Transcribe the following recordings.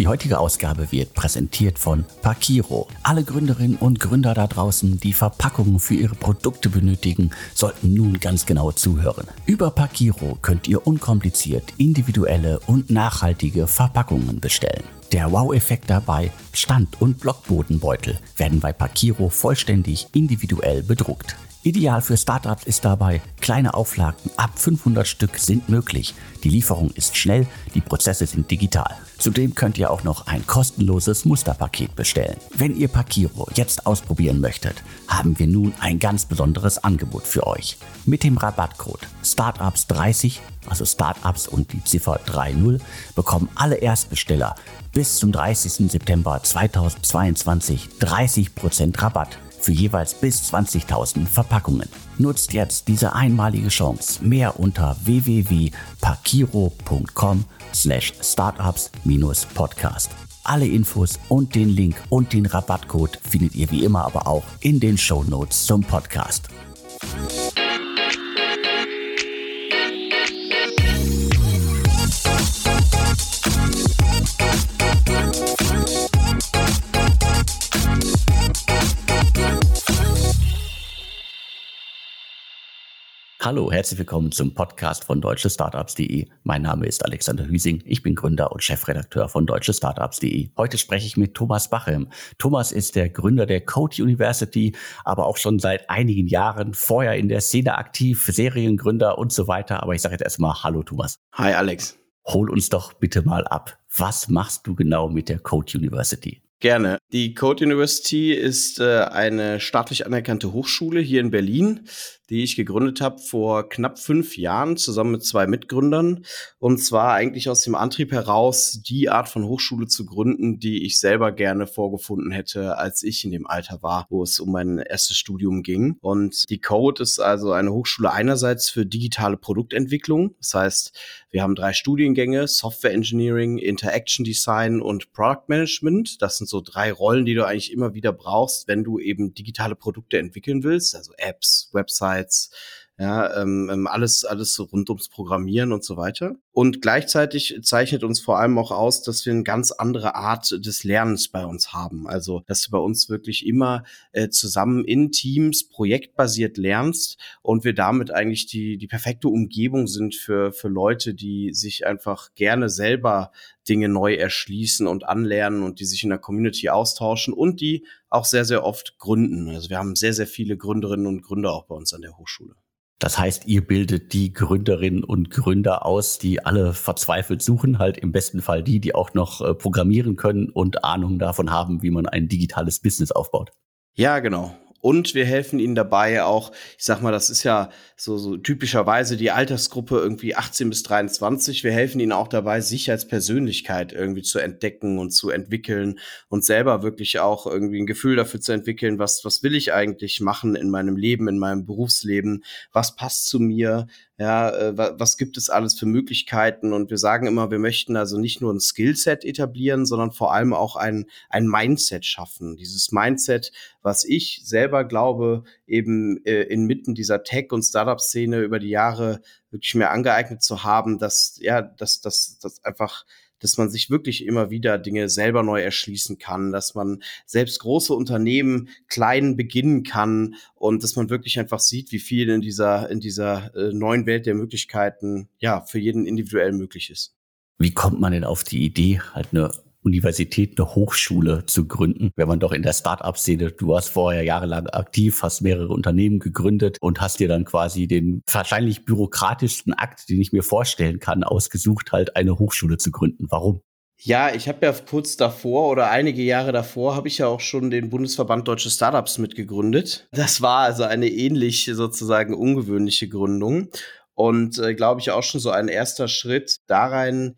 Die heutige Ausgabe wird präsentiert von Pakiro. Alle Gründerinnen und Gründer da draußen, die Verpackungen für ihre Produkte benötigen, sollten nun ganz genau zuhören. Über Pakiro könnt ihr unkompliziert individuelle und nachhaltige Verpackungen bestellen. Der Wow-Effekt dabei, Stand- und Blockbodenbeutel werden bei Pakiro vollständig individuell bedruckt. Ideal für Startups ist dabei, kleine Auflagen ab 500 Stück sind möglich. Die Lieferung ist schnell, die Prozesse sind digital. Zudem könnt ihr auch noch ein kostenloses Musterpaket bestellen. Wenn ihr Pakiro jetzt ausprobieren möchtet, haben wir nun ein ganz besonderes Angebot für euch. Mit dem Rabattcode Startups30, also Startups und die Ziffer 30, bekommen alle Erstbesteller bis zum 30. September 2022 30% Rabatt für jeweils bis 20.000 Verpackungen. Nutzt jetzt diese einmalige Chance. Mehr unter www.pakiro.com slash startups-podcast. Alle Infos und den Link und den Rabattcode findet ihr wie immer aber auch in den Show Notes zum Podcast. Hallo, herzlich willkommen zum Podcast von deutschestartups.de. Mein Name ist Alexander Hüsing. Ich bin Gründer und Chefredakteur von deutschestartups.de. Heute spreche ich mit Thomas Bachem. Thomas ist der Gründer der Code University, aber auch schon seit einigen Jahren vorher in der Szene aktiv, Seriengründer und so weiter. Aber ich sage jetzt erstmal Hallo, Thomas. Hi, Alex. Hol uns doch bitte mal ab. Was machst du genau mit der Code University? Gerne. Die Code University ist äh, eine staatlich anerkannte Hochschule hier in Berlin, die ich gegründet habe vor knapp fünf Jahren zusammen mit zwei Mitgründern. Und zwar eigentlich aus dem Antrieb heraus, die Art von Hochschule zu gründen, die ich selber gerne vorgefunden hätte, als ich in dem Alter war, wo es um mein erstes Studium ging. Und die Code ist also eine Hochschule einerseits für digitale Produktentwicklung. Das heißt, wir haben drei Studiengänge, Software Engineering, Interaction Design und Product Management. Das sind so drei Rollen, die du eigentlich immer wieder brauchst, wenn du eben digitale Produkte entwickeln willst, also Apps, Websites, Websites, ja, ähm, ähm, alles, alles so rund ums Programmieren und so weiter. Und gleichzeitig zeichnet uns vor allem auch aus, dass wir eine ganz andere Art des Lernens bei uns haben. Also, dass du bei uns wirklich immer äh, zusammen in Teams projektbasiert lernst und wir damit eigentlich die, die perfekte Umgebung sind für, für Leute, die sich einfach gerne selber Dinge neu erschließen und anlernen und die sich in der Community austauschen und die auch sehr, sehr oft gründen. Also wir haben sehr, sehr viele Gründerinnen und Gründer auch bei uns an der Hochschule. Das heißt, ihr bildet die Gründerinnen und Gründer aus, die alle verzweifelt suchen, halt im besten Fall die, die auch noch äh, programmieren können und Ahnung davon haben, wie man ein digitales Business aufbaut. Ja, genau. Und wir helfen ihnen dabei auch, ich sag mal, das ist ja so, so typischerweise die Altersgruppe irgendwie 18 bis 23. Wir helfen ihnen auch dabei, sich als Persönlichkeit irgendwie zu entdecken und zu entwickeln und selber wirklich auch irgendwie ein Gefühl dafür zu entwickeln, was, was will ich eigentlich machen in meinem Leben, in meinem Berufsleben, was passt zu mir, ja, äh, was gibt es alles für Möglichkeiten? Und wir sagen immer, wir möchten also nicht nur ein Skillset etablieren, sondern vor allem auch ein, ein Mindset schaffen. Dieses Mindset, was ich selber glaube, eben äh, inmitten dieser Tech- und Startup-Szene über die Jahre wirklich mehr angeeignet zu haben, dass, ja, dass, dass, dass einfach dass man sich wirklich immer wieder Dinge selber neu erschließen kann, dass man selbst große Unternehmen klein beginnen kann und dass man wirklich einfach sieht, wie viel in dieser, in dieser äh, neuen Welt der Möglichkeiten ja für jeden individuell möglich ist. Wie kommt man denn auf die Idee, halt eine Universität, eine Hochschule zu gründen, wenn man doch in der Start-up-Szene, du warst vorher jahrelang aktiv, hast mehrere Unternehmen gegründet und hast dir dann quasi den wahrscheinlich bürokratischsten Akt, den ich mir vorstellen kann, ausgesucht, halt eine Hochschule zu gründen. Warum? Ja, ich habe ja kurz davor oder einige Jahre davor habe ich ja auch schon den Bundesverband Deutsche Startups mitgegründet. Das war also eine ähnlich sozusagen ungewöhnliche Gründung und äh, glaube ich auch schon so ein erster Schritt da rein,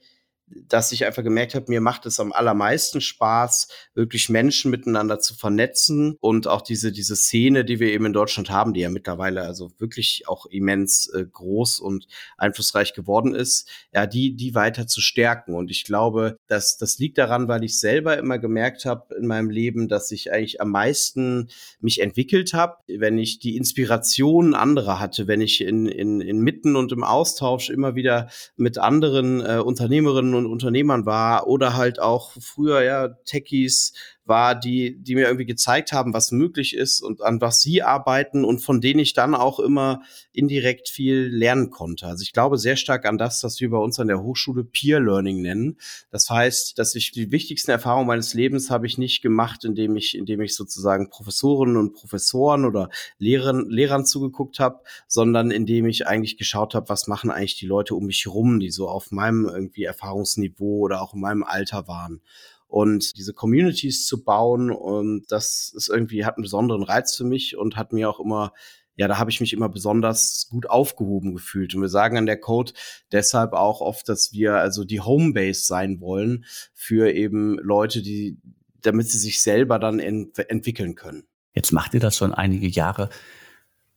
dass ich einfach gemerkt habe, mir macht es am allermeisten Spaß, wirklich Menschen miteinander zu vernetzen und auch diese, diese Szene, die wir eben in Deutschland haben, die ja mittlerweile also wirklich auch immens äh, groß und einflussreich geworden ist, ja, die, die weiter zu stärken. Und ich glaube, dass das liegt daran, weil ich selber immer gemerkt habe in meinem Leben, dass ich eigentlich am meisten mich entwickelt habe, wenn ich die Inspiration anderer hatte, wenn ich in, in, in Mitten und im Austausch immer wieder mit anderen äh, Unternehmerinnen und Unternehmern war oder halt auch früher ja Techies, war, die, die mir irgendwie gezeigt haben, was möglich ist und an was sie arbeiten und von denen ich dann auch immer indirekt viel lernen konnte. Also ich glaube sehr stark an das, was wir bei uns an der Hochschule Peer Learning nennen. Das heißt, dass ich die wichtigsten Erfahrungen meines Lebens habe ich nicht gemacht, indem ich, indem ich sozusagen Professorinnen und Professoren oder Lehrern, Lehrern zugeguckt habe, sondern indem ich eigentlich geschaut habe, was machen eigentlich die Leute um mich rum, die so auf meinem irgendwie Erfahrungsniveau oder auch in meinem Alter waren und diese Communities zu bauen. Und das ist irgendwie, hat einen besonderen Reiz für mich und hat mir auch immer ja, da habe ich mich immer besonders gut aufgehoben gefühlt. Und wir sagen an der Code deshalb auch oft, dass wir also die Homebase sein wollen für eben Leute, die, damit sie sich selber dann ent entwickeln können. Jetzt macht ihr das schon einige Jahre.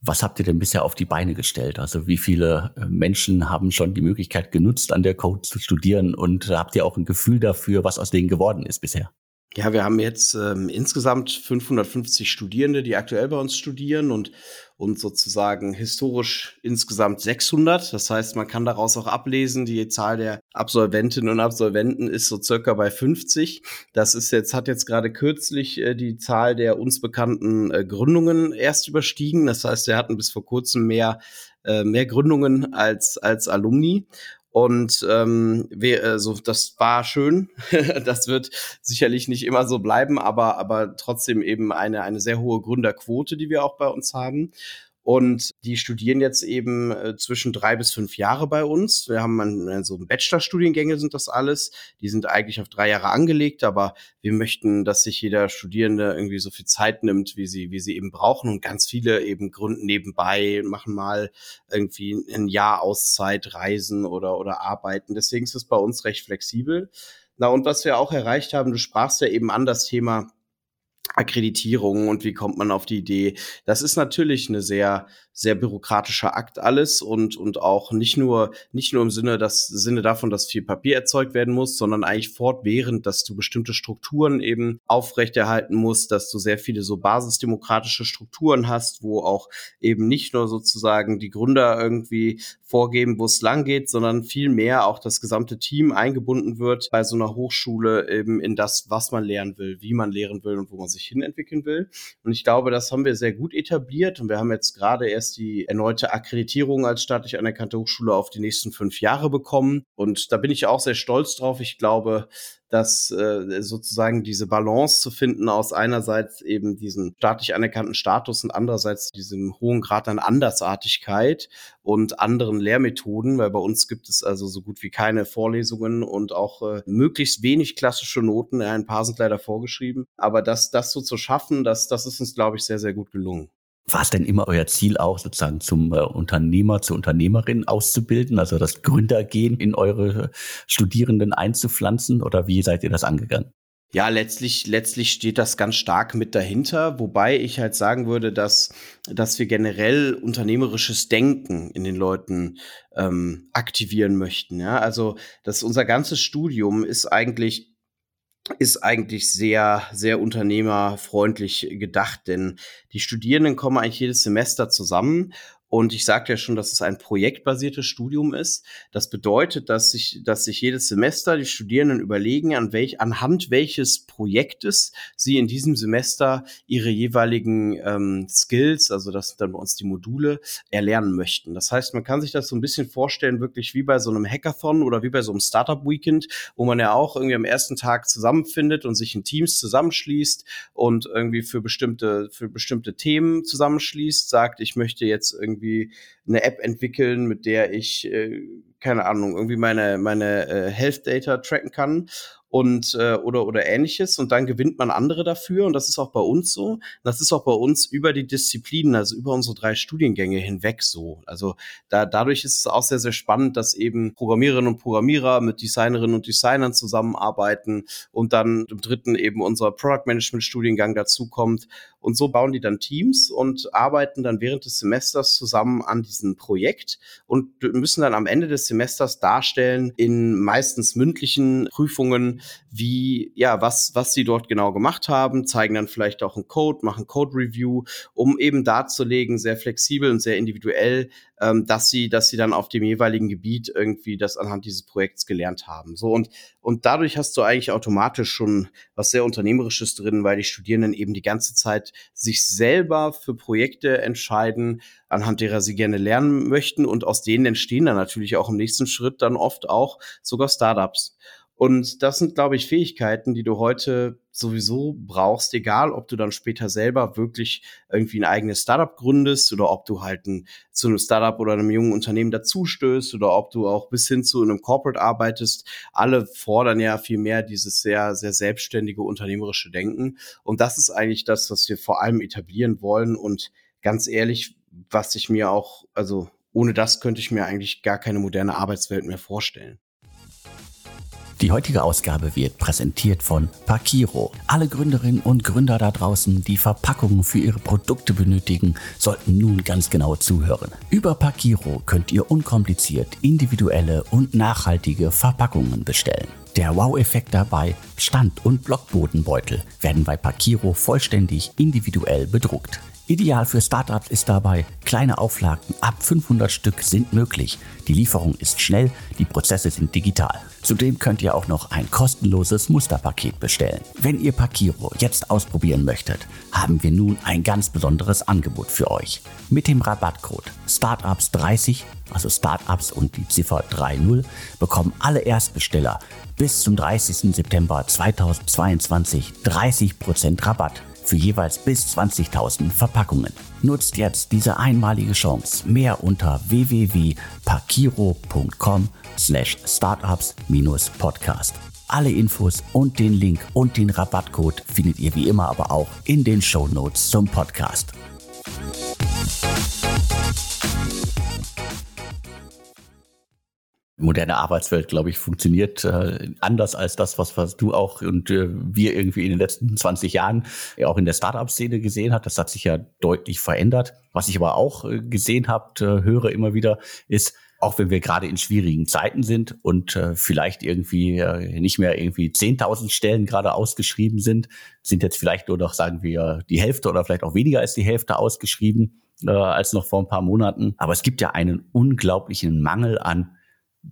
Was habt ihr denn bisher auf die Beine gestellt? Also wie viele äh, Menschen haben schon die Möglichkeit genutzt, an der Code zu studieren und habt ihr auch ein Gefühl dafür, was aus denen geworden ist bisher? Ja, wir haben jetzt ähm, insgesamt 550 Studierende, die aktuell bei uns studieren und, und sozusagen historisch insgesamt 600. Das heißt, man kann daraus auch ablesen, die Zahl der Absolventinnen und Absolventen ist so circa bei 50. Das ist jetzt, hat jetzt gerade kürzlich äh, die Zahl der uns bekannten äh, Gründungen erst überstiegen. Das heißt, wir hatten bis vor kurzem mehr äh, mehr Gründungen als, als Alumni. Und ähm, wir, also das war schön. das wird sicherlich nicht immer so bleiben, aber, aber trotzdem eben eine, eine sehr hohe Gründerquote, die wir auch bei uns haben. Und die studieren jetzt eben äh, zwischen drei bis fünf Jahre bei uns. Wir haben an, so Bachelorstudiengänge sind das alles. Die sind eigentlich auf drei Jahre angelegt, aber wir möchten, dass sich jeder Studierende irgendwie so viel Zeit nimmt, wie sie, wie sie eben brauchen. Und ganz viele eben gründen nebenbei, machen mal irgendwie ein Jahr Auszeit, reisen oder, oder arbeiten. Deswegen ist es bei uns recht flexibel. Na, und was wir auch erreicht haben, du sprachst ja eben an das Thema Akkreditierung und wie kommt man auf die Idee. Das ist natürlich eine sehr, sehr bürokratischer Akt alles und, und auch nicht nur, nicht nur im Sinne, das, Sinne davon, dass viel Papier erzeugt werden muss, sondern eigentlich fortwährend, dass du bestimmte Strukturen eben aufrechterhalten musst, dass du sehr viele so basisdemokratische Strukturen hast, wo auch eben nicht nur sozusagen die Gründer irgendwie vorgeben, wo es lang geht, sondern vielmehr auch das gesamte Team eingebunden wird bei so einer Hochschule eben in das, was man lernen will, wie man lehren will und wo man sich hin entwickeln will. Und ich glaube, das haben wir sehr gut etabliert und wir haben jetzt gerade erst die erneute Akkreditierung als staatlich anerkannte Hochschule auf die nächsten fünf Jahre bekommen. Und da bin ich auch sehr stolz drauf. Ich glaube, dass äh, sozusagen diese Balance zu finden aus einerseits eben diesen staatlich anerkannten Status und andererseits diesem hohen Grad an Andersartigkeit und anderen Lehrmethoden, weil bei uns gibt es also so gut wie keine Vorlesungen und auch äh, möglichst wenig klassische Noten. Ein paar sind leider vorgeschrieben, aber das, das so zu schaffen, das, das ist uns, glaube ich, sehr, sehr gut gelungen. War es denn immer euer Ziel auch sozusagen zum äh, Unternehmer, zur Unternehmerin auszubilden, also das Gründergehen in eure Studierenden einzupflanzen oder wie seid ihr das angegangen? Ja, letztlich, letztlich steht das ganz stark mit dahinter, wobei ich halt sagen würde, dass, dass wir generell unternehmerisches Denken in den Leuten ähm, aktivieren möchten. Ja? Also, dass unser ganzes Studium ist eigentlich ist eigentlich sehr, sehr unternehmerfreundlich gedacht, denn die Studierenden kommen eigentlich jedes Semester zusammen und ich sagte ja schon, dass es ein projektbasiertes Studium ist. Das bedeutet, dass sich, dass sich jedes Semester die Studierenden überlegen, an welch, anhand welches Projektes sie in diesem Semester ihre jeweiligen ähm, Skills, also das sind dann bei uns die Module, erlernen möchten. Das heißt, man kann sich das so ein bisschen vorstellen, wirklich wie bei so einem Hackathon oder wie bei so einem Startup Weekend, wo man ja auch irgendwie am ersten Tag zusammenfindet und sich in Teams zusammenschließt und irgendwie für bestimmte, für bestimmte Themen zusammenschließt, sagt, ich möchte jetzt irgendwie irgendwie eine App entwickeln, mit der ich, äh, keine Ahnung, irgendwie meine, meine äh, Health Data tracken kann und äh, oder oder ähnliches und dann gewinnt man andere dafür und das ist auch bei uns so. Das ist auch bei uns über die Disziplinen, also über unsere drei Studiengänge hinweg so. Also da dadurch ist es auch sehr sehr spannend, dass eben Programmiererinnen und Programmierer mit Designerinnen und Designern zusammenarbeiten und dann im dritten eben unser Product Management Studiengang dazu kommt und so bauen die dann Teams und arbeiten dann während des Semesters zusammen an diesem Projekt und müssen dann am Ende des Semesters darstellen in meistens mündlichen Prüfungen, wie, ja, was, was sie dort genau gemacht haben, zeigen dann vielleicht auch einen Code, machen Code-Review, um eben darzulegen, sehr flexibel und sehr individuell, ähm, dass sie, dass sie dann auf dem jeweiligen Gebiet irgendwie das anhand dieses Projekts gelernt haben. So und und dadurch hast du eigentlich automatisch schon was sehr unternehmerisches drin, weil die Studierenden eben die ganze Zeit sich selber für Projekte entscheiden, anhand derer sie gerne lernen möchten und aus denen entstehen dann natürlich auch im nächsten Schritt dann oft auch sogar Startups. Und das sind, glaube ich, Fähigkeiten, die du heute sowieso brauchst, egal ob du dann später selber wirklich irgendwie ein eigenes Startup gründest oder ob du halt ein, zu einem Startup oder einem jungen Unternehmen dazustößt oder ob du auch bis hin zu einem Corporate arbeitest. Alle fordern ja viel mehr dieses sehr, sehr selbstständige unternehmerische Denken. Und das ist eigentlich das, was wir vor allem etablieren wollen. Und ganz ehrlich, was ich mir auch, also ohne das könnte ich mir eigentlich gar keine moderne Arbeitswelt mehr vorstellen. Die heutige Ausgabe wird präsentiert von Pakiro. Alle Gründerinnen und Gründer da draußen, die Verpackungen für ihre Produkte benötigen, sollten nun ganz genau zuhören. Über Pakiro könnt ihr unkompliziert individuelle und nachhaltige Verpackungen bestellen. Der Wow-Effekt dabei, Stand- und Blockbodenbeutel werden bei Pakiro vollständig individuell bedruckt. Ideal für Startups ist dabei, kleine Auflagen ab 500 Stück sind möglich. Die Lieferung ist schnell, die Prozesse sind digital. Zudem könnt ihr auch noch ein kostenloses Musterpaket bestellen. Wenn ihr Pakiro jetzt ausprobieren möchtet, haben wir nun ein ganz besonderes Angebot für euch. Mit dem Rabattcode Startups30, also Startups und die Ziffer 30, bekommen alle Erstbesteller bis zum 30. September 2022 30% Rabatt für jeweils bis 20.000 Verpackungen. Nutzt jetzt diese einmalige Chance. Mehr unter www.pakiro.com slash startups-podcast. Alle Infos und den Link und den Rabattcode findet ihr wie immer aber auch in den Show Notes zum Podcast. Moderne Arbeitswelt, glaube ich, funktioniert äh, anders als das, was, was du auch und äh, wir irgendwie in den letzten 20 Jahren ja auch in der Startup-Szene gesehen hat. Das hat sich ja deutlich verändert. Was ich aber auch äh, gesehen habe, äh, höre immer wieder, ist, auch wenn wir gerade in schwierigen Zeiten sind und äh, vielleicht irgendwie äh, nicht mehr irgendwie 10.000 Stellen gerade ausgeschrieben sind, sind jetzt vielleicht nur noch, sagen wir, die Hälfte oder vielleicht auch weniger als die Hälfte ausgeschrieben äh, als noch vor ein paar Monaten. Aber es gibt ja einen unglaublichen Mangel an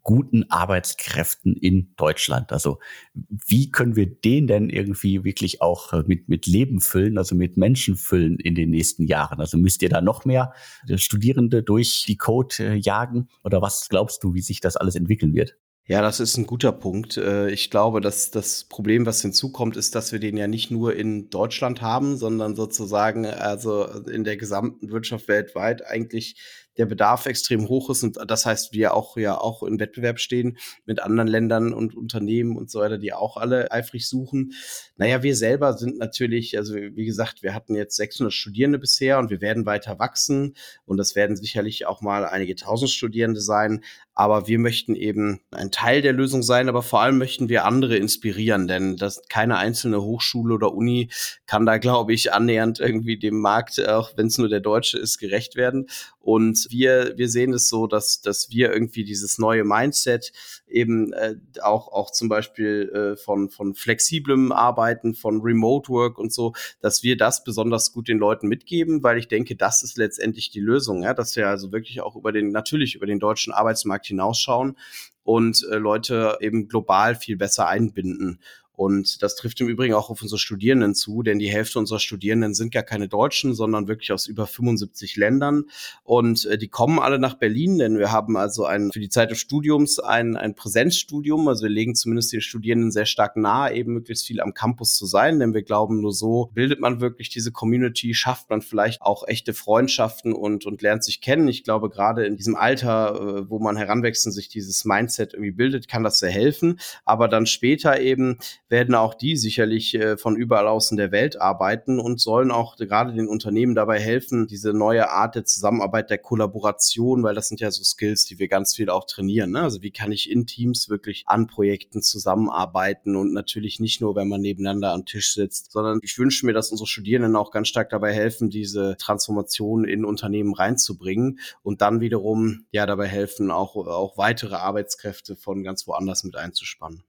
guten Arbeitskräften in Deutschland. Also wie können wir den denn irgendwie wirklich auch äh, mit, mit Leben füllen, also mit Menschen füllen in den nächsten Jahren? Also müsst ihr da noch mehr äh, Studierende durch die Code äh, jagen? Oder was glaubst du, wie sich das alles entwickeln wird? Ja, das ist ein guter Punkt. Ich glaube, dass das Problem, was hinzukommt, ist, dass wir den ja nicht nur in Deutschland haben, sondern sozusagen also in der gesamten Wirtschaft weltweit eigentlich der Bedarf extrem hoch ist und das heißt, wir auch ja auch in Wettbewerb stehen mit anderen Ländern und Unternehmen und so weiter, die auch alle eifrig suchen. Naja, wir selber sind natürlich, also wie gesagt, wir hatten jetzt 600 Studierende bisher und wir werden weiter wachsen und das werden sicherlich auch mal einige tausend Studierende sein. Aber wir möchten eben ein Teil der Lösung sein, aber vor allem möchten wir andere inspirieren, denn das, keine einzelne Hochschule oder Uni kann da, glaube ich, annähernd irgendwie dem Markt, auch wenn es nur der Deutsche ist, gerecht werden. Und wir, wir sehen es so, dass, dass wir irgendwie dieses neue Mindset eben äh, auch, auch zum Beispiel äh, von, von flexiblem Arbeiten, von Remote Work und so, dass wir das besonders gut den Leuten mitgeben, weil ich denke, das ist letztendlich die Lösung, ja, dass wir also wirklich auch über den, natürlich über den deutschen Arbeitsmarkt hinausschauen und äh, Leute eben global viel besser einbinden. Und das trifft im Übrigen auch auf unsere Studierenden zu, denn die Hälfte unserer Studierenden sind gar keine Deutschen, sondern wirklich aus über 75 Ländern. Und äh, die kommen alle nach Berlin, denn wir haben also ein, für die Zeit des Studiums ein, ein Präsenzstudium. Also wir legen zumindest den Studierenden sehr stark nahe, eben möglichst viel am Campus zu sein, denn wir glauben, nur so bildet man wirklich diese Community, schafft man vielleicht auch echte Freundschaften und, und lernt sich kennen. Ich glaube, gerade in diesem Alter, äh, wo man heranwächst und sich dieses Mindset irgendwie bildet, kann das sehr helfen. Aber dann später eben werden auch die sicherlich äh, von überall aus in der Welt arbeiten und sollen auch gerade den Unternehmen dabei helfen, diese neue Art der Zusammenarbeit, der Kollaboration, weil das sind ja so Skills, die wir ganz viel auch trainieren. Ne? Also wie kann ich in Teams wirklich an Projekten zusammenarbeiten und natürlich nicht nur, wenn man nebeneinander am Tisch sitzt, sondern ich wünsche mir, dass unsere Studierenden auch ganz stark dabei helfen, diese Transformation in Unternehmen reinzubringen und dann wiederum ja dabei helfen, auch, auch weitere Arbeitskräfte von ganz woanders mit einzuspannen.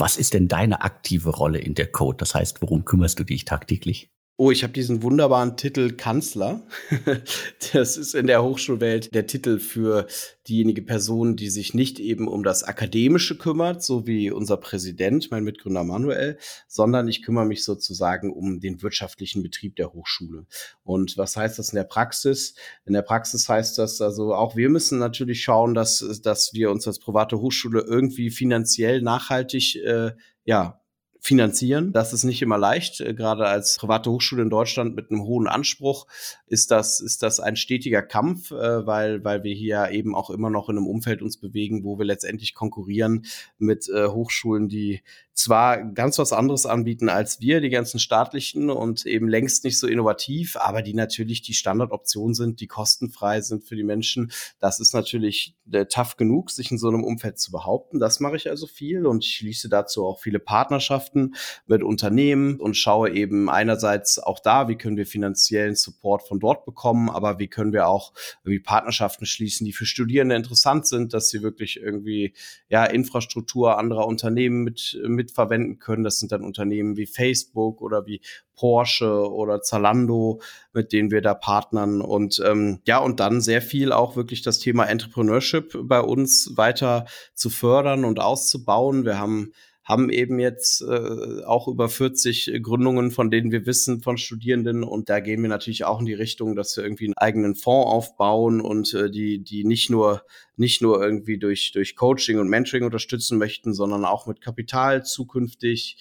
Was ist denn deine aktive Rolle in der Code? Das heißt, worum kümmerst du dich tagtäglich? Oh, ich habe diesen wunderbaren Titel Kanzler. das ist in der Hochschulwelt der Titel für diejenige Person, die sich nicht eben um das Akademische kümmert, so wie unser Präsident, mein Mitgründer Manuel, sondern ich kümmere mich sozusagen um den wirtschaftlichen Betrieb der Hochschule. Und was heißt das in der Praxis? In der Praxis heißt das also, auch wir müssen natürlich schauen, dass, dass wir uns als private Hochschule irgendwie finanziell nachhaltig äh, ja, finanzieren. Das ist nicht immer leicht. Äh, gerade als private Hochschule in Deutschland mit einem hohen Anspruch ist das, ist das ein stetiger Kampf, äh, weil, weil wir hier eben auch immer noch in einem Umfeld uns bewegen, wo wir letztendlich konkurrieren mit äh, Hochschulen, die zwar ganz was anderes anbieten als wir, die ganzen staatlichen und eben längst nicht so innovativ, aber die natürlich die Standardoption sind, die kostenfrei sind für die Menschen. Das ist natürlich tough genug, sich in so einem Umfeld zu behaupten. Das mache ich also viel und ich schließe dazu auch viele Partnerschaften mit Unternehmen und schaue eben einerseits auch da, wie können wir finanziellen Support von dort bekommen, aber wie können wir auch irgendwie Partnerschaften schließen, die für Studierende interessant sind, dass sie wirklich irgendwie ja Infrastruktur anderer Unternehmen mit mitverwenden können. Das sind dann Unternehmen wie Facebook oder wie Porsche oder Zalando, mit denen wir da partnern. Und ähm, ja, und dann sehr viel auch wirklich das Thema Entrepreneurship bei uns weiter zu fördern und auszubauen. Wir haben haben eben jetzt äh, auch über 40 Gründungen, von denen wir wissen, von Studierenden. Und da gehen wir natürlich auch in die Richtung, dass wir irgendwie einen eigenen Fonds aufbauen und äh, die, die nicht nur, nicht nur irgendwie durch, durch Coaching und Mentoring unterstützen möchten, sondern auch mit Kapital zukünftig.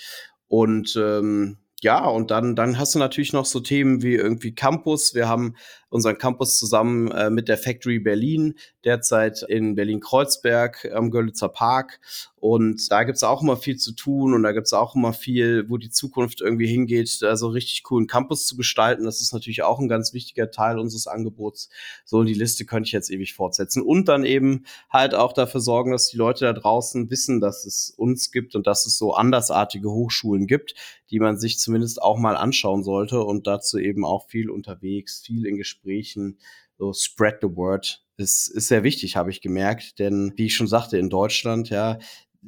Und ähm, ja, und dann, dann hast du natürlich noch so Themen wie irgendwie Campus. Wir haben unseren Campus zusammen äh, mit der Factory Berlin, derzeit in Berlin-Kreuzberg am Görlitzer Park. Und da gibt's auch immer viel zu tun und da gibt's auch immer viel, wo die Zukunft irgendwie hingeht, da so richtig coolen Campus zu gestalten. Das ist natürlich auch ein ganz wichtiger Teil unseres Angebots. So, die Liste könnte ich jetzt ewig fortsetzen. Und dann eben halt auch dafür sorgen, dass die Leute da draußen wissen, dass es uns gibt und dass es so andersartige Hochschulen gibt, die man sich zumindest auch mal anschauen sollte und dazu eben auch viel unterwegs, viel in Gesprächen, so spread the word ist, ist sehr wichtig, habe ich gemerkt. Denn wie ich schon sagte, in Deutschland, ja,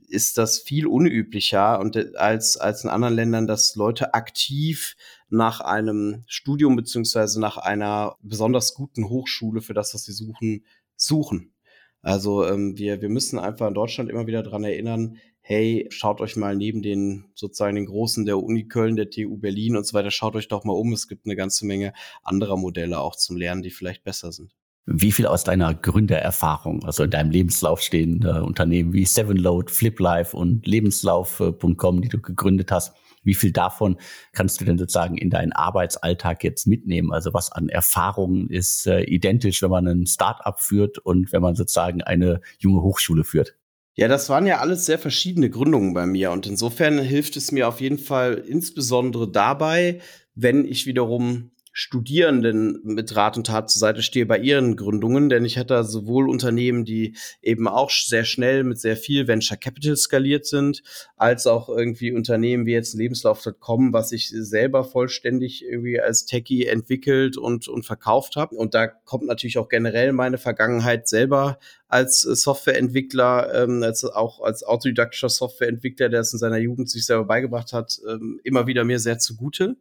ist das viel unüblicher und äh, als, als in anderen Ländern, dass Leute aktiv nach einem Studium beziehungsweise nach einer besonders guten Hochschule für das, was sie suchen, suchen. Also ähm, wir, wir müssen einfach in Deutschland immer wieder dran erinnern, hey, schaut euch mal neben den sozusagen den Großen der Uni Köln, der TU Berlin und so weiter, schaut euch doch mal um. Es gibt eine ganze Menge anderer Modelle auch zum Lernen, die vielleicht besser sind. Wie viel aus deiner Gründererfahrung, also in deinem Lebenslauf stehen äh, Unternehmen wie Sevenload, FlipLife und Lebenslauf.com, die du gegründet hast, wie viel davon kannst du denn sozusagen in deinen Arbeitsalltag jetzt mitnehmen? Also was an Erfahrungen ist äh, identisch, wenn man ein Startup führt und wenn man sozusagen eine junge Hochschule führt? Ja, das waren ja alles sehr verschiedene Gründungen bei mir und insofern hilft es mir auf jeden Fall insbesondere dabei, wenn ich wiederum Studierenden mit Rat und Tat zur Seite stehe bei ihren Gründungen, denn ich hatte sowohl Unternehmen, die eben auch sehr schnell mit sehr viel Venture Capital skaliert sind, als auch irgendwie Unternehmen wie jetzt Lebenslauf.com, was ich selber vollständig irgendwie als Techie entwickelt und, und verkauft habe. Und da kommt natürlich auch generell meine Vergangenheit selber als Softwareentwickler, ähm, als auch als autodidaktischer Softwareentwickler, der es in seiner Jugend sich selber beigebracht hat, ähm, immer wieder mir sehr zugute.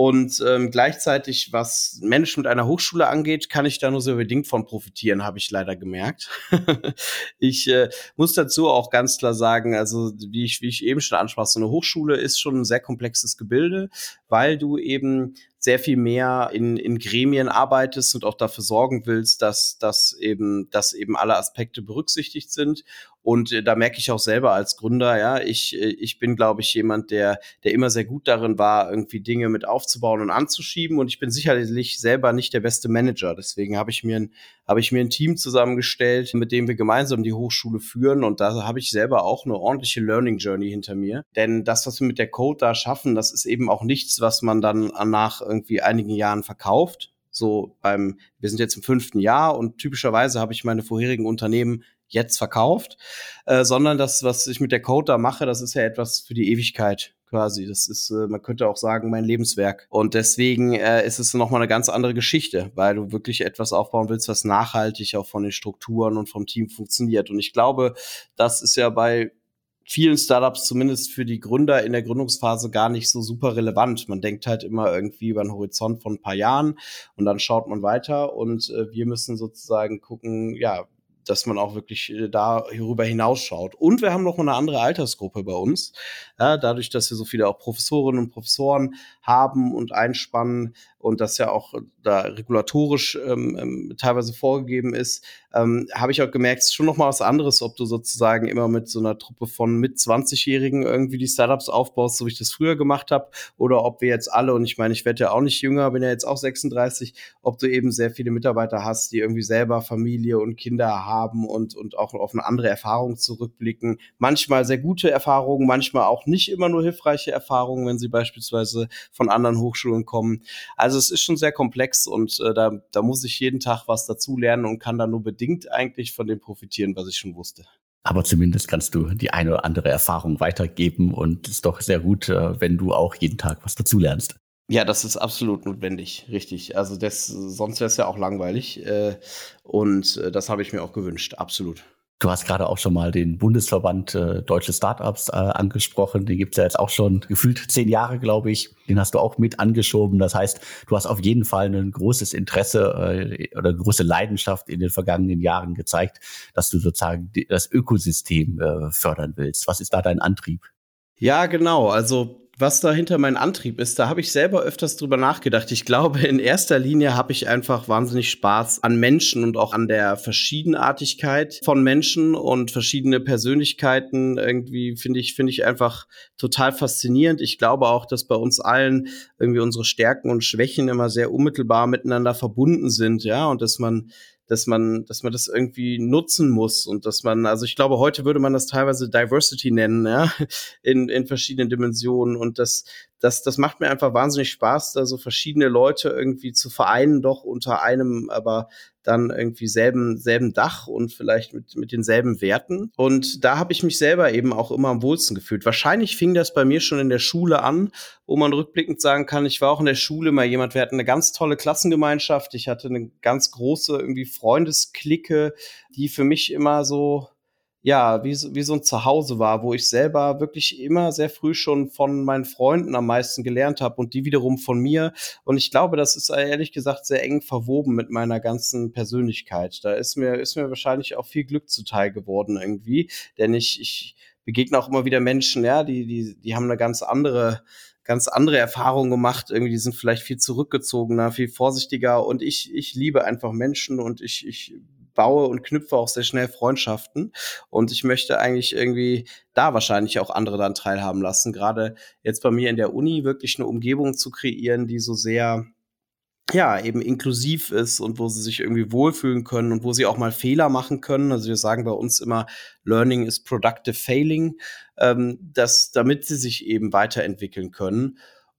Und ähm, gleichzeitig, was Management einer Hochschule angeht, kann ich da nur sehr bedingt von profitieren, habe ich leider gemerkt. ich äh, muss dazu auch ganz klar sagen, also wie ich, wie ich eben schon ansprach, so eine Hochschule ist schon ein sehr komplexes Gebilde, weil du eben sehr viel mehr in, in Gremien arbeitest und auch dafür sorgen willst, dass, dass eben, dass eben alle Aspekte berücksichtigt sind. Und äh, da merke ich auch selber als Gründer, ja, ich, äh, ich bin, glaube ich, jemand, der, der immer sehr gut darin war, irgendwie Dinge mit aufzubauen und anzuschieben. Und ich bin sicherlich selber nicht der beste Manager. Deswegen habe ich mir ein, habe ich mir ein Team zusammengestellt, mit dem wir gemeinsam die Hochschule führen. Und da habe ich selber auch eine ordentliche Learning Journey hinter mir. Denn das, was wir mit der Code da schaffen, das ist eben auch nichts, was man dann nach irgendwie einigen Jahren verkauft. So beim, wir sind jetzt im fünften Jahr und typischerweise habe ich meine vorherigen Unternehmen jetzt verkauft, äh, sondern das, was ich mit der Code da mache, das ist ja etwas für die Ewigkeit quasi. Das ist, äh, man könnte auch sagen, mein Lebenswerk. Und deswegen äh, ist es nochmal eine ganz andere Geschichte, weil du wirklich etwas aufbauen willst, was nachhaltig auch von den Strukturen und vom Team funktioniert. Und ich glaube, das ist ja bei vielen Startups zumindest für die Gründer in der Gründungsphase gar nicht so super relevant. Man denkt halt immer irgendwie über einen Horizont von ein paar Jahren und dann schaut man weiter und äh, wir müssen sozusagen gucken, ja, dass man auch wirklich äh, da hierüber hinausschaut. Und wir haben noch eine andere Altersgruppe bei uns. Ja, dadurch, dass wir so viele auch Professorinnen und Professoren haben und einspannen und das ja auch da regulatorisch ähm, ähm, teilweise vorgegeben ist, ähm, habe ich auch gemerkt, es ist schon noch mal was anderes, ob du sozusagen immer mit so einer Truppe von mit 20-Jährigen irgendwie die Startups aufbaust, so wie ich das früher gemacht habe, oder ob wir jetzt alle, und ich meine, ich werde ja auch nicht jünger, bin ja jetzt auch 36, ob du eben sehr viele Mitarbeiter hast, die irgendwie selber Familie und Kinder haben und, und auch auf eine andere Erfahrung zurückblicken. Manchmal sehr gute Erfahrungen, manchmal auch nicht immer nur hilfreiche Erfahrungen, wenn sie beispielsweise von anderen Hochschulen kommen. Also es ist schon sehr komplex und äh, da, da muss ich jeden Tag was dazu lernen und kann da nur bedingt eigentlich von dem profitieren, was ich schon wusste. Aber zumindest kannst du die eine oder andere Erfahrung weitergeben und es ist doch sehr gut, äh, wenn du auch jeden Tag was dazulernst. Ja, das ist absolut notwendig, richtig. Also das, sonst wäre es ja auch langweilig. Äh, und äh, das habe ich mir auch gewünscht, absolut. Du hast gerade auch schon mal den Bundesverband äh, Deutsche Startups äh, angesprochen. Den gibt's ja jetzt auch schon gefühlt zehn Jahre, glaube ich. Den hast du auch mit angeschoben. Das heißt, du hast auf jeden Fall ein großes Interesse äh, oder große Leidenschaft in den vergangenen Jahren gezeigt, dass du sozusagen das Ökosystem äh, fördern willst. Was ist da dein Antrieb? Ja, genau. Also was dahinter mein Antrieb ist, da habe ich selber öfters drüber nachgedacht. Ich glaube, in erster Linie habe ich einfach wahnsinnig Spaß an Menschen und auch an der Verschiedenartigkeit von Menschen und verschiedene Persönlichkeiten. Irgendwie finde ich, finde ich einfach total faszinierend. Ich glaube auch, dass bei uns allen irgendwie unsere Stärken und Schwächen immer sehr unmittelbar miteinander verbunden sind, ja, und dass man dass man, dass man das irgendwie nutzen muss und dass man, also ich glaube, heute würde man das teilweise Diversity nennen, ja, in, in verschiedenen Dimensionen und das, das, das macht mir einfach wahnsinnig Spaß, da so verschiedene Leute irgendwie zu vereinen, doch unter einem, aber dann irgendwie selben, selben Dach und vielleicht mit, mit denselben Werten. Und da habe ich mich selber eben auch immer am wohlsten gefühlt. Wahrscheinlich fing das bei mir schon in der Schule an, wo man rückblickend sagen kann, ich war auch in der Schule mal jemand, wir hatten eine ganz tolle Klassengemeinschaft, ich hatte eine ganz große irgendwie Freundesklicke, die für mich immer so ja, wie, wie so ein Zuhause war, wo ich selber wirklich immer sehr früh schon von meinen Freunden am meisten gelernt habe und die wiederum von mir. Und ich glaube, das ist ehrlich gesagt sehr eng verwoben mit meiner ganzen Persönlichkeit. Da ist mir, ist mir wahrscheinlich auch viel Glück zuteil geworden irgendwie, denn ich, ich begegne auch immer wieder Menschen, ja, die, die, die haben eine ganz andere ganz andere Erfahrungen gemacht. Irgendwie, die sind vielleicht viel zurückgezogener, viel vorsichtiger. Und ich, ich liebe einfach Menschen und ich, ich baue und knüpfe auch sehr schnell Freundschaften. Und ich möchte eigentlich irgendwie da wahrscheinlich auch andere dann teilhaben lassen. Gerade jetzt bei mir in der Uni wirklich eine Umgebung zu kreieren, die so sehr ja, eben inklusiv ist und wo sie sich irgendwie wohlfühlen können und wo sie auch mal Fehler machen können. Also wir sagen bei uns immer, Learning is productive failing, ähm, dass, damit sie sich eben weiterentwickeln können.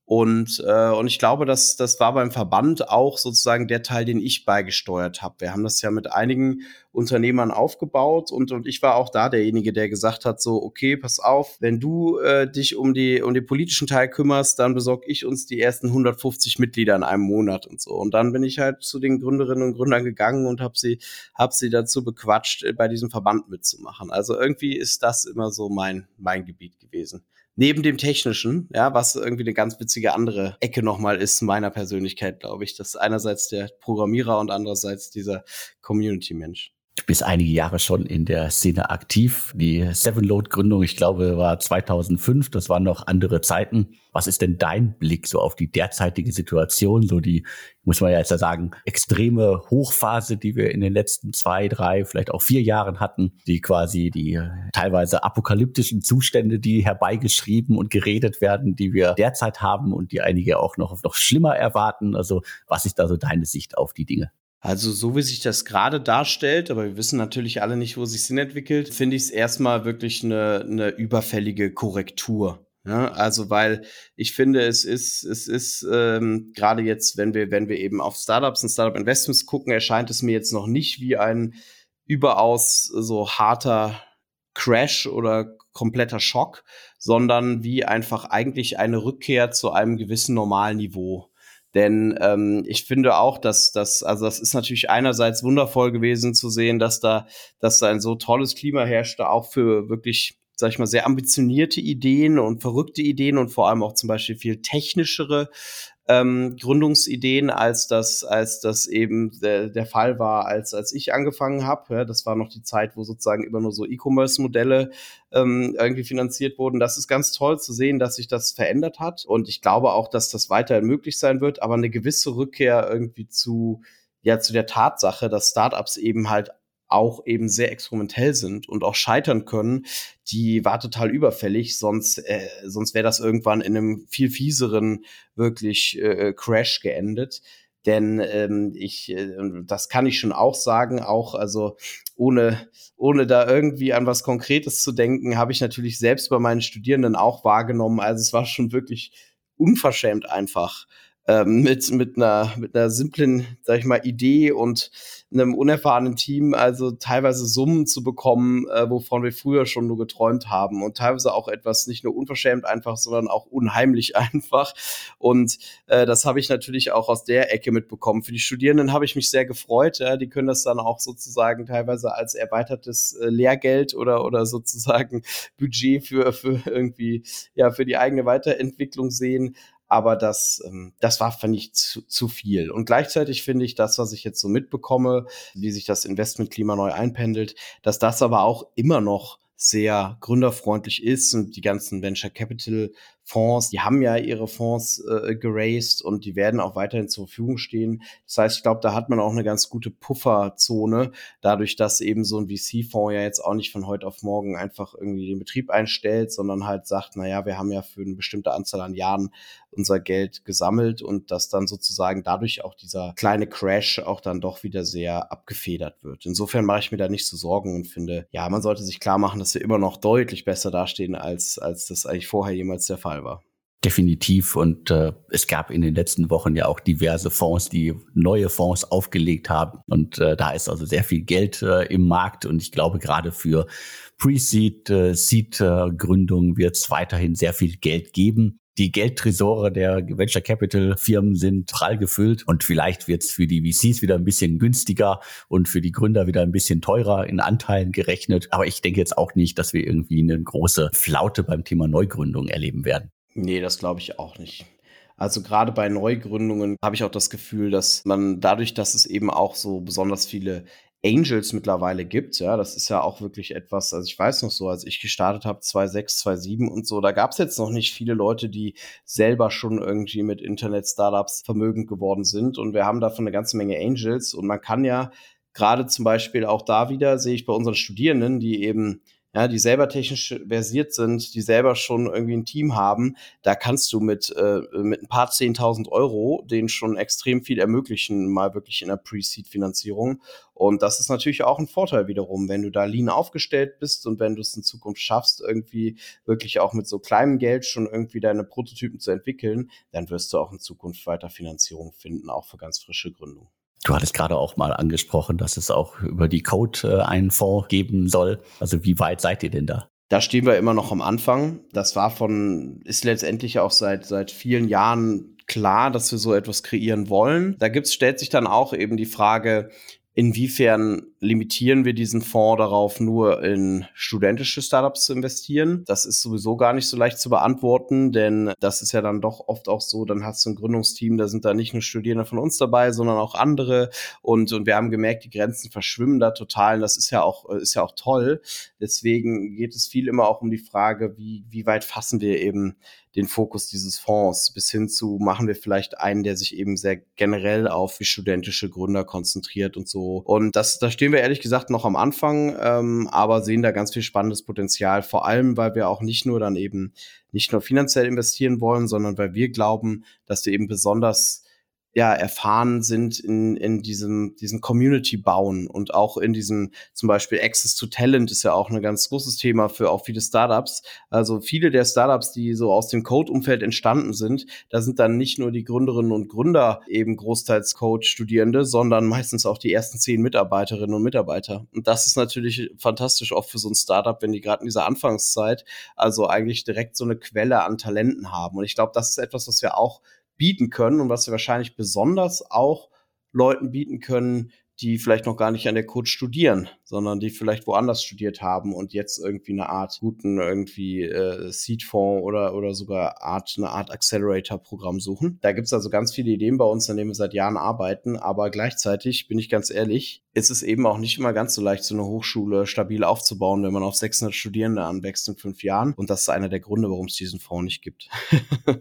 Und, äh, und ich glaube, dass das war beim Verband auch sozusagen der Teil, den ich beigesteuert habe. Wir haben das ja mit einigen Unternehmern aufgebaut und, und ich war auch da derjenige, der gesagt hat, so, okay, pass auf, wenn du äh, dich um, die, um den politischen Teil kümmerst, dann besorge ich uns die ersten 150 Mitglieder in einem Monat und so. Und dann bin ich halt zu den Gründerinnen und Gründern gegangen und habe sie, hab sie dazu bequatscht, bei diesem Verband mitzumachen. Also irgendwie ist das immer so mein, mein Gebiet gewesen neben dem Technischen, ja, was irgendwie eine ganz witzige andere Ecke nochmal ist meiner Persönlichkeit, glaube ich. Das ist einerseits der Programmierer und andererseits dieser Community-Mensch. Du bist einige Jahre schon in der Szene aktiv. Die Seven Load Gründung, ich glaube, war 2005. Das waren noch andere Zeiten. Was ist denn dein Blick so auf die derzeitige Situation? So die, muss man ja jetzt sagen, extreme Hochphase, die wir in den letzten zwei, drei, vielleicht auch vier Jahren hatten, die quasi die äh, teilweise apokalyptischen Zustände, die herbeigeschrieben und geredet werden, die wir derzeit haben und die einige auch noch, noch schlimmer erwarten. Also was ist da so deine Sicht auf die Dinge? Also so wie sich das gerade darstellt, aber wir wissen natürlich alle nicht, wo sich Sinn entwickelt, finde ich es erstmal wirklich eine, eine überfällige Korrektur. Ja, also weil ich finde, es ist, es ist ähm, gerade jetzt, wenn wir, wenn wir eben auf Startups und Startup Investments gucken, erscheint es mir jetzt noch nicht wie ein überaus so harter Crash oder kompletter Schock, sondern wie einfach eigentlich eine Rückkehr zu einem gewissen Normalniveau. Denn ähm, ich finde auch, dass das, also das ist natürlich einerseits wundervoll gewesen zu sehen, dass da, dass da ein so tolles Klima herrschte, auch für wirklich sag ich mal, sehr ambitionierte Ideen und verrückte Ideen und vor allem auch zum Beispiel viel technischere ähm, Gründungsideen, als das, als das eben der, der Fall war, als, als ich angefangen habe. Ja, das war noch die Zeit, wo sozusagen immer nur so E-Commerce-Modelle ähm, irgendwie finanziert wurden. Das ist ganz toll zu sehen, dass sich das verändert hat. Und ich glaube auch, dass das weiterhin möglich sein wird, aber eine gewisse Rückkehr irgendwie zu ja zu der Tatsache, dass Startups eben halt auch eben sehr experimentell sind und auch scheitern können, die war total überfällig, sonst, äh, sonst wäre das irgendwann in einem viel fieseren wirklich äh, Crash geendet. Denn ähm, ich, äh, das kann ich schon auch sagen, auch also ohne, ohne da irgendwie an was Konkretes zu denken, habe ich natürlich selbst bei meinen Studierenden auch wahrgenommen. Also es war schon wirklich unverschämt einfach ähm, mit, mit, einer, mit einer simplen, sag ich mal, Idee und einem unerfahrenen Team, also teilweise Summen zu bekommen, äh, wovon wir früher schon nur geträumt haben und teilweise auch etwas nicht nur unverschämt einfach, sondern auch unheimlich einfach. Und äh, das habe ich natürlich auch aus der Ecke mitbekommen. Für die Studierenden habe ich mich sehr gefreut. Ja, die können das dann auch sozusagen teilweise als erweitertes äh, Lehrgeld oder, oder sozusagen Budget für, für irgendwie, ja, für die eigene Weiterentwicklung sehen aber das, ähm, das war, fand ich, zu, zu viel. Und gleichzeitig finde ich das, was ich jetzt so mitbekomme, wie sich das Investmentklima neu einpendelt, dass das aber auch immer noch sehr gründerfreundlich ist und die ganzen Venture Capital Fonds, die haben ja ihre Fonds äh, geraced und die werden auch weiterhin zur Verfügung stehen. Das heißt, ich glaube, da hat man auch eine ganz gute Pufferzone, dadurch, dass eben so ein VC-Fonds ja jetzt auch nicht von heute auf morgen einfach irgendwie den Betrieb einstellt, sondern halt sagt, na ja, wir haben ja für eine bestimmte Anzahl an Jahren unser Geld gesammelt und dass dann sozusagen dadurch auch dieser kleine Crash auch dann doch wieder sehr abgefedert wird. Insofern mache ich mir da nicht so Sorgen und finde, ja, man sollte sich klar machen, dass wir immer noch deutlich besser dastehen, als, als das eigentlich vorher jemals der Fall war. Definitiv. Und äh, es gab in den letzten Wochen ja auch diverse Fonds, die neue Fonds aufgelegt haben. Und äh, da ist also sehr viel Geld äh, im Markt. Und ich glaube, gerade für Pre-Seed, äh, Seed-Gründungen wird es weiterhin sehr viel Geld geben. Die Geldtresore der Venture Capital Firmen sind prall gefüllt und vielleicht wird es für die VCs wieder ein bisschen günstiger und für die Gründer wieder ein bisschen teurer in Anteilen gerechnet. Aber ich denke jetzt auch nicht, dass wir irgendwie eine große Flaute beim Thema Neugründung erleben werden. Nee, das glaube ich auch nicht. Also gerade bei Neugründungen habe ich auch das Gefühl, dass man dadurch, dass es eben auch so besonders viele Angels mittlerweile gibt, ja, das ist ja auch wirklich etwas, also ich weiß noch so, als ich gestartet habe, 2.6, 2.7 und so, da gab es jetzt noch nicht viele Leute, die selber schon irgendwie mit Internet-Startups vermögend geworden sind. Und wir haben davon eine ganze Menge Angels. Und man kann ja gerade zum Beispiel auch da wieder, sehe ich bei unseren Studierenden, die eben ja, die selber technisch versiert sind, die selber schon irgendwie ein Team haben, da kannst du mit, äh, mit ein paar 10.000 Euro denen schon extrem viel ermöglichen, mal wirklich in der Pre-Seed-Finanzierung. Und das ist natürlich auch ein Vorteil wiederum, wenn du da lean aufgestellt bist und wenn du es in Zukunft schaffst, irgendwie wirklich auch mit so kleinem Geld schon irgendwie deine Prototypen zu entwickeln, dann wirst du auch in Zukunft weiter Finanzierung finden, auch für ganz frische Gründungen. Du hattest gerade auch mal angesprochen, dass es auch über die Code äh, einen Fonds geben soll. Also wie weit seid ihr denn da? Da stehen wir immer noch am Anfang. Das war von, ist letztendlich auch seit, seit vielen Jahren klar, dass wir so etwas kreieren wollen. Da gibt's, stellt sich dann auch eben die Frage, Inwiefern limitieren wir diesen Fonds darauf, nur in studentische Startups zu investieren? Das ist sowieso gar nicht so leicht zu beantworten, denn das ist ja dann doch oft auch so, dann hast du ein Gründungsteam, da sind da nicht nur Studierende von uns dabei, sondern auch andere. Und, und wir haben gemerkt, die Grenzen verschwimmen da total. Und das ist ja auch, ist ja auch toll. Deswegen geht es viel immer auch um die Frage, wie, wie weit fassen wir eben den Fokus dieses Fonds bis hin zu machen wir vielleicht einen, der sich eben sehr generell auf studentische Gründer konzentriert und so. Und das, da stehen wir ehrlich gesagt noch am Anfang, ähm, aber sehen da ganz viel spannendes Potenzial, vor allem, weil wir auch nicht nur dann eben nicht nur finanziell investieren wollen, sondern weil wir glauben, dass wir eben besonders ja, erfahren sind in, in diesem, diesem Community bauen und auch in diesem, zum Beispiel Access to Talent ist ja auch ein ganz großes Thema für auch viele Startups. Also viele der Startups, die so aus dem Code-Umfeld entstanden sind, da sind dann nicht nur die Gründerinnen und Gründer eben großteils Code-Studierende, sondern meistens auch die ersten zehn Mitarbeiterinnen und Mitarbeiter. Und das ist natürlich fantastisch auch für so ein Startup, wenn die gerade in dieser Anfangszeit also eigentlich direkt so eine Quelle an Talenten haben. Und ich glaube, das ist etwas, was wir auch bieten können und was wir wahrscheinlich besonders auch Leuten bieten können, die vielleicht noch gar nicht an der Code studieren, sondern die vielleicht woanders studiert haben und jetzt irgendwie eine Art guten irgendwie äh, Seed-Fonds oder, oder sogar Art, eine Art Accelerator-Programm suchen. Da gibt's also ganz viele Ideen bei uns, an denen wir seit Jahren arbeiten, aber gleichzeitig bin ich ganz ehrlich, ist es eben auch nicht immer ganz so leicht, so eine Hochschule stabil aufzubauen, wenn man auf 600 Studierende anwächst in fünf Jahren. Und das ist einer der Gründe, warum es diesen Fonds nicht gibt.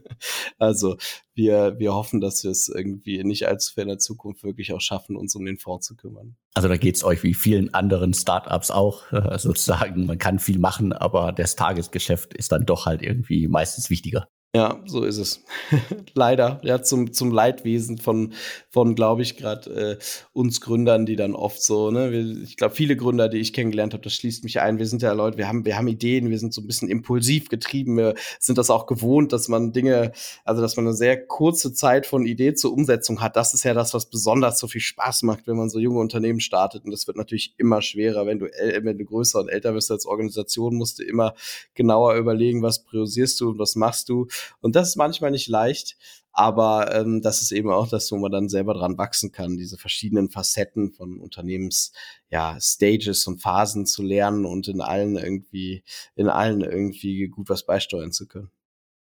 also wir, wir hoffen, dass wir es irgendwie nicht allzu ferner Zukunft wirklich auch schaffen, uns um den Fonds zu kümmern. Also da geht es euch wie vielen anderen Startups auch sozusagen. Man kann viel machen, aber das Tagesgeschäft ist dann doch halt irgendwie meistens wichtiger. Ja, so ist es. Leider, ja, zum, zum Leidwesen von, von glaube ich, gerade äh, uns Gründern, die dann oft so, ne, wir, ich glaube, viele Gründer, die ich kennengelernt habe, das schließt mich ein. Wir sind ja Leute, wir haben, wir haben Ideen, wir sind so ein bisschen impulsiv getrieben, wir sind das auch gewohnt, dass man Dinge, also dass man eine sehr kurze Zeit von Idee zur Umsetzung hat. Das ist ja das, was besonders so viel Spaß macht, wenn man so junge Unternehmen startet. Und das wird natürlich immer schwerer, wenn du, wenn du größer und älter wirst als Organisation, musst du immer genauer überlegen, was priorisierst du und was machst du. Und das ist manchmal nicht leicht, aber ähm, das ist eben auch das, wo man dann selber dran wachsen kann, diese verschiedenen Facetten von Unternehmens, ja, Stages und Phasen zu lernen und in allen irgendwie, in allen irgendwie gut was beisteuern zu können.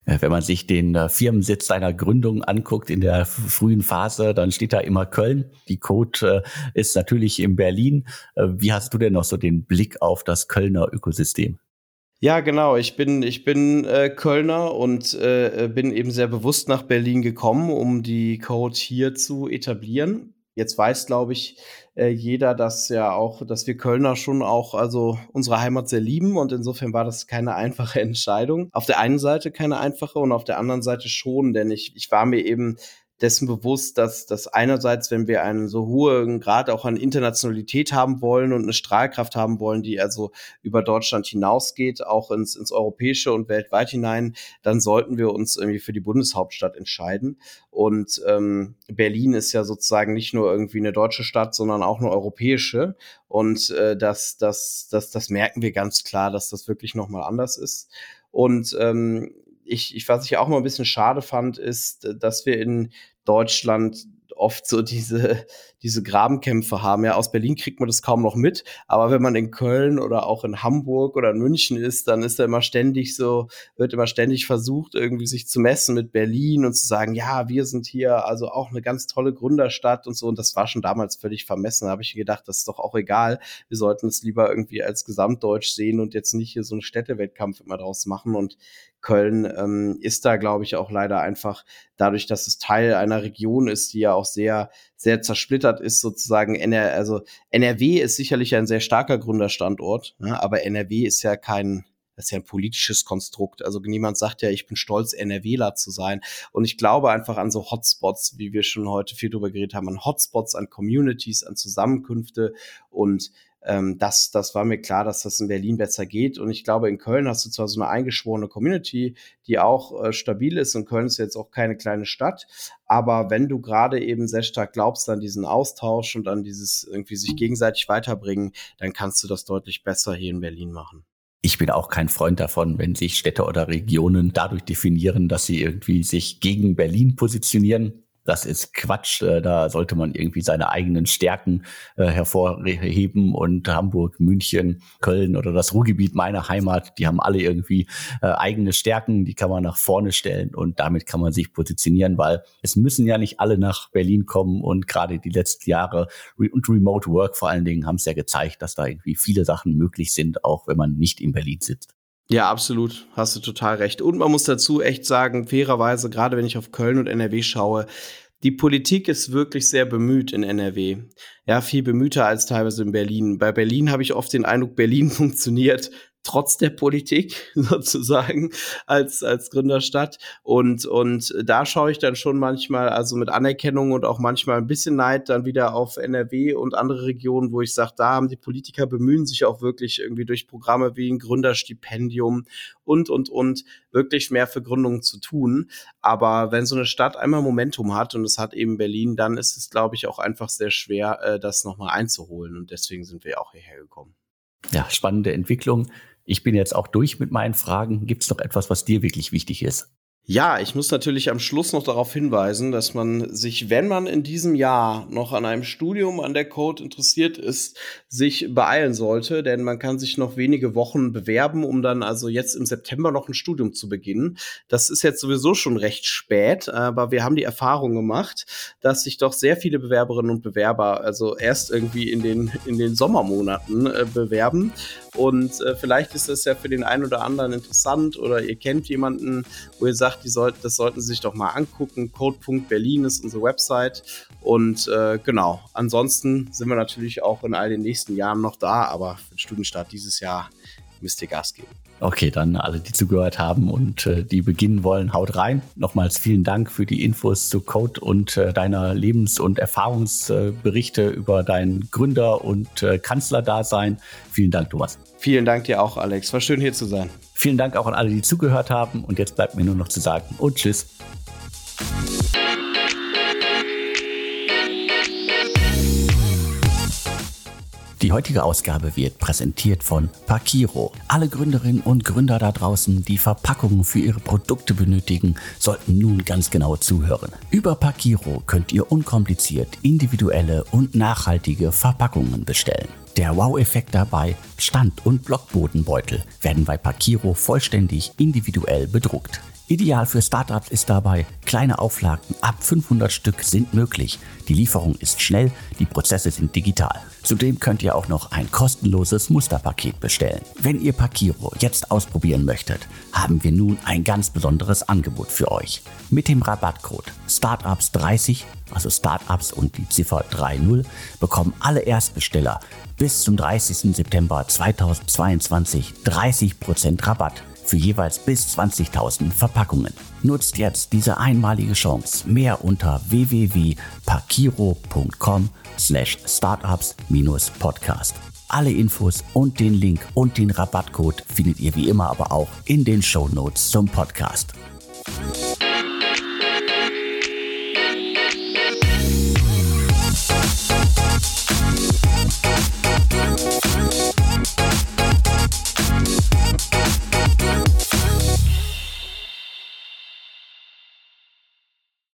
Wenn man sich den äh, Firmensitz deiner Gründung anguckt in der frühen Phase, dann steht da immer Köln. Die Code äh, ist natürlich in Berlin. Äh, wie hast du denn noch so den Blick auf das Kölner Ökosystem? Ja, genau. Ich bin, ich bin äh, Kölner und äh, bin eben sehr bewusst nach Berlin gekommen, um die Code hier zu etablieren. Jetzt weiß, glaube ich, äh, jeder, dass ja auch, dass wir Kölner schon auch also unsere Heimat sehr lieben und insofern war das keine einfache Entscheidung. Auf der einen Seite keine einfache und auf der anderen Seite schon, denn ich, ich war mir eben dessen bewusst, dass, dass einerseits, wenn wir einen so hohen Grad auch an Internationalität haben wollen und eine Strahlkraft haben wollen, die also über Deutschland hinausgeht, auch ins, ins Europäische und weltweit hinein, dann sollten wir uns irgendwie für die Bundeshauptstadt entscheiden. Und ähm, Berlin ist ja sozusagen nicht nur irgendwie eine deutsche Stadt, sondern auch eine europäische. Und äh, das, das, das, das merken wir ganz klar, dass das wirklich nochmal anders ist. Und ähm, ich, ich, was ich auch mal ein bisschen schade fand, ist, dass wir in Deutschland oft so diese, diese Grabenkämpfe haben. Ja, aus Berlin kriegt man das kaum noch mit, aber wenn man in Köln oder auch in Hamburg oder in München ist, dann ist da immer ständig so, wird immer ständig versucht, irgendwie sich zu messen mit Berlin und zu sagen, ja, wir sind hier also auch eine ganz tolle Gründerstadt und so. Und das war schon damals völlig vermessen. Da habe ich gedacht, das ist doch auch egal. Wir sollten es lieber irgendwie als Gesamtdeutsch sehen und jetzt nicht hier so einen Städtewettkampf immer draus machen. Und Köln ähm, ist da, glaube ich, auch leider einfach dadurch, dass es Teil einer Region ist, die ja auch sehr sehr zersplittert ist sozusagen. NR, also NRW ist sicherlich ein sehr starker Gründerstandort, ne? aber NRW ist ja kein das ist ja ein politisches Konstrukt. Also niemand sagt ja, ich bin stolz, NRWler zu sein. Und ich glaube einfach an so Hotspots, wie wir schon heute viel drüber geredet haben, an Hotspots, an Communities, an Zusammenkünfte. Und ähm, das, das war mir klar, dass das in Berlin besser geht. Und ich glaube, in Köln hast du zwar so eine eingeschworene Community, die auch äh, stabil ist. Und Köln ist jetzt auch keine kleine Stadt. Aber wenn du gerade eben sehr stark glaubst an diesen Austausch und an dieses irgendwie sich gegenseitig weiterbringen, dann kannst du das deutlich besser hier in Berlin machen. Ich bin auch kein Freund davon, wenn sich Städte oder Regionen dadurch definieren, dass sie irgendwie sich gegen Berlin positionieren das ist Quatsch. Äh, da sollte man irgendwie seine eigenen Stärken äh, hervorheben. Und Hamburg, München, Köln oder das Ruhrgebiet, meine Heimat, die haben alle irgendwie äh, eigene Stärken, die kann man nach vorne stellen und damit kann man sich positionieren, weil es müssen ja nicht alle nach Berlin kommen und gerade die letzten Jahre und Remote Work vor allen Dingen haben es ja gezeigt, dass da irgendwie viele Sachen möglich sind, auch wenn man nicht in Berlin sitzt. Ja, absolut. Hast du total recht. Und man muss dazu echt sagen, fairerweise, gerade wenn ich auf Köln und NRW schaue, die Politik ist wirklich sehr bemüht in NRW. Ja, viel bemühter als teilweise in Berlin. Bei Berlin habe ich oft den Eindruck, Berlin funktioniert trotz der Politik sozusagen als, als Gründerstadt. Und, und da schaue ich dann schon manchmal, also mit Anerkennung und auch manchmal ein bisschen Neid dann wieder auf NRW und andere Regionen, wo ich sage, da haben die Politiker bemühen sich auch wirklich irgendwie durch Programme wie ein Gründerstipendium und, und, und wirklich mehr für Gründungen zu tun. Aber wenn so eine Stadt einmal Momentum hat und es hat eben Berlin, dann ist es, glaube ich, auch einfach sehr schwer, äh, das nochmal einzuholen. Und deswegen sind wir auch hierher gekommen. Ja, spannende Entwicklung. Ich bin jetzt auch durch mit meinen Fragen. Gibt es noch etwas, was dir wirklich wichtig ist? Ja, ich muss natürlich am Schluss noch darauf hinweisen, dass man sich, wenn man in diesem Jahr noch an einem Studium an der Code interessiert ist, sich beeilen sollte, denn man kann sich noch wenige Wochen bewerben, um dann also jetzt im September noch ein Studium zu beginnen. Das ist jetzt sowieso schon recht spät, aber wir haben die Erfahrung gemacht, dass sich doch sehr viele Bewerberinnen und Bewerber also erst irgendwie in den, in den Sommermonaten äh, bewerben. Und äh, vielleicht ist das ja für den einen oder anderen interessant oder ihr kennt jemanden, wo ihr sagt, die sollten, das sollten sie sich doch mal angucken. Code.berlin ist unsere Website. Und äh, genau, ansonsten sind wir natürlich auch in all den nächsten Jahren noch da, aber für den Studienstart dieses Jahr müsst ihr Gas geben. Okay, dann alle, die zugehört haben und äh, die beginnen wollen, haut rein. Nochmals vielen Dank für die Infos zu Code und äh, deiner Lebens- und Erfahrungsberichte über dein Gründer- und äh, Kanzlerdasein. Vielen Dank, Thomas. Vielen Dank dir auch, Alex. War schön hier zu sein. Vielen Dank auch an alle, die zugehört haben. Und jetzt bleibt mir nur noch zu sagen und tschüss. Die heutige Ausgabe wird präsentiert von Pakiro. Alle Gründerinnen und Gründer da draußen, die Verpackungen für ihre Produkte benötigen, sollten nun ganz genau zuhören. Über Pakiro könnt ihr unkompliziert individuelle und nachhaltige Verpackungen bestellen. Der Wow-Effekt dabei, Stand- und Blockbodenbeutel werden bei Pakiro vollständig individuell bedruckt. Ideal für Startups ist dabei, kleine Auflagen ab 500 Stück sind möglich. Die Lieferung ist schnell, die Prozesse sind digital. Zudem könnt ihr auch noch ein kostenloses Musterpaket bestellen. Wenn ihr Pakiro jetzt ausprobieren möchtet, haben wir nun ein ganz besonderes Angebot für euch. Mit dem Rabattcode Startups30, also Startups und die Ziffer 30, bekommen alle Erstbesteller bis zum 30. September 2022 30% Rabatt für jeweils bis 20.000 Verpackungen. Nutzt jetzt diese einmalige Chance. Mehr unter www.pakiro.com slash startups-podcast. Alle Infos und den Link und den Rabattcode findet ihr wie immer aber auch in den Show Notes zum Podcast.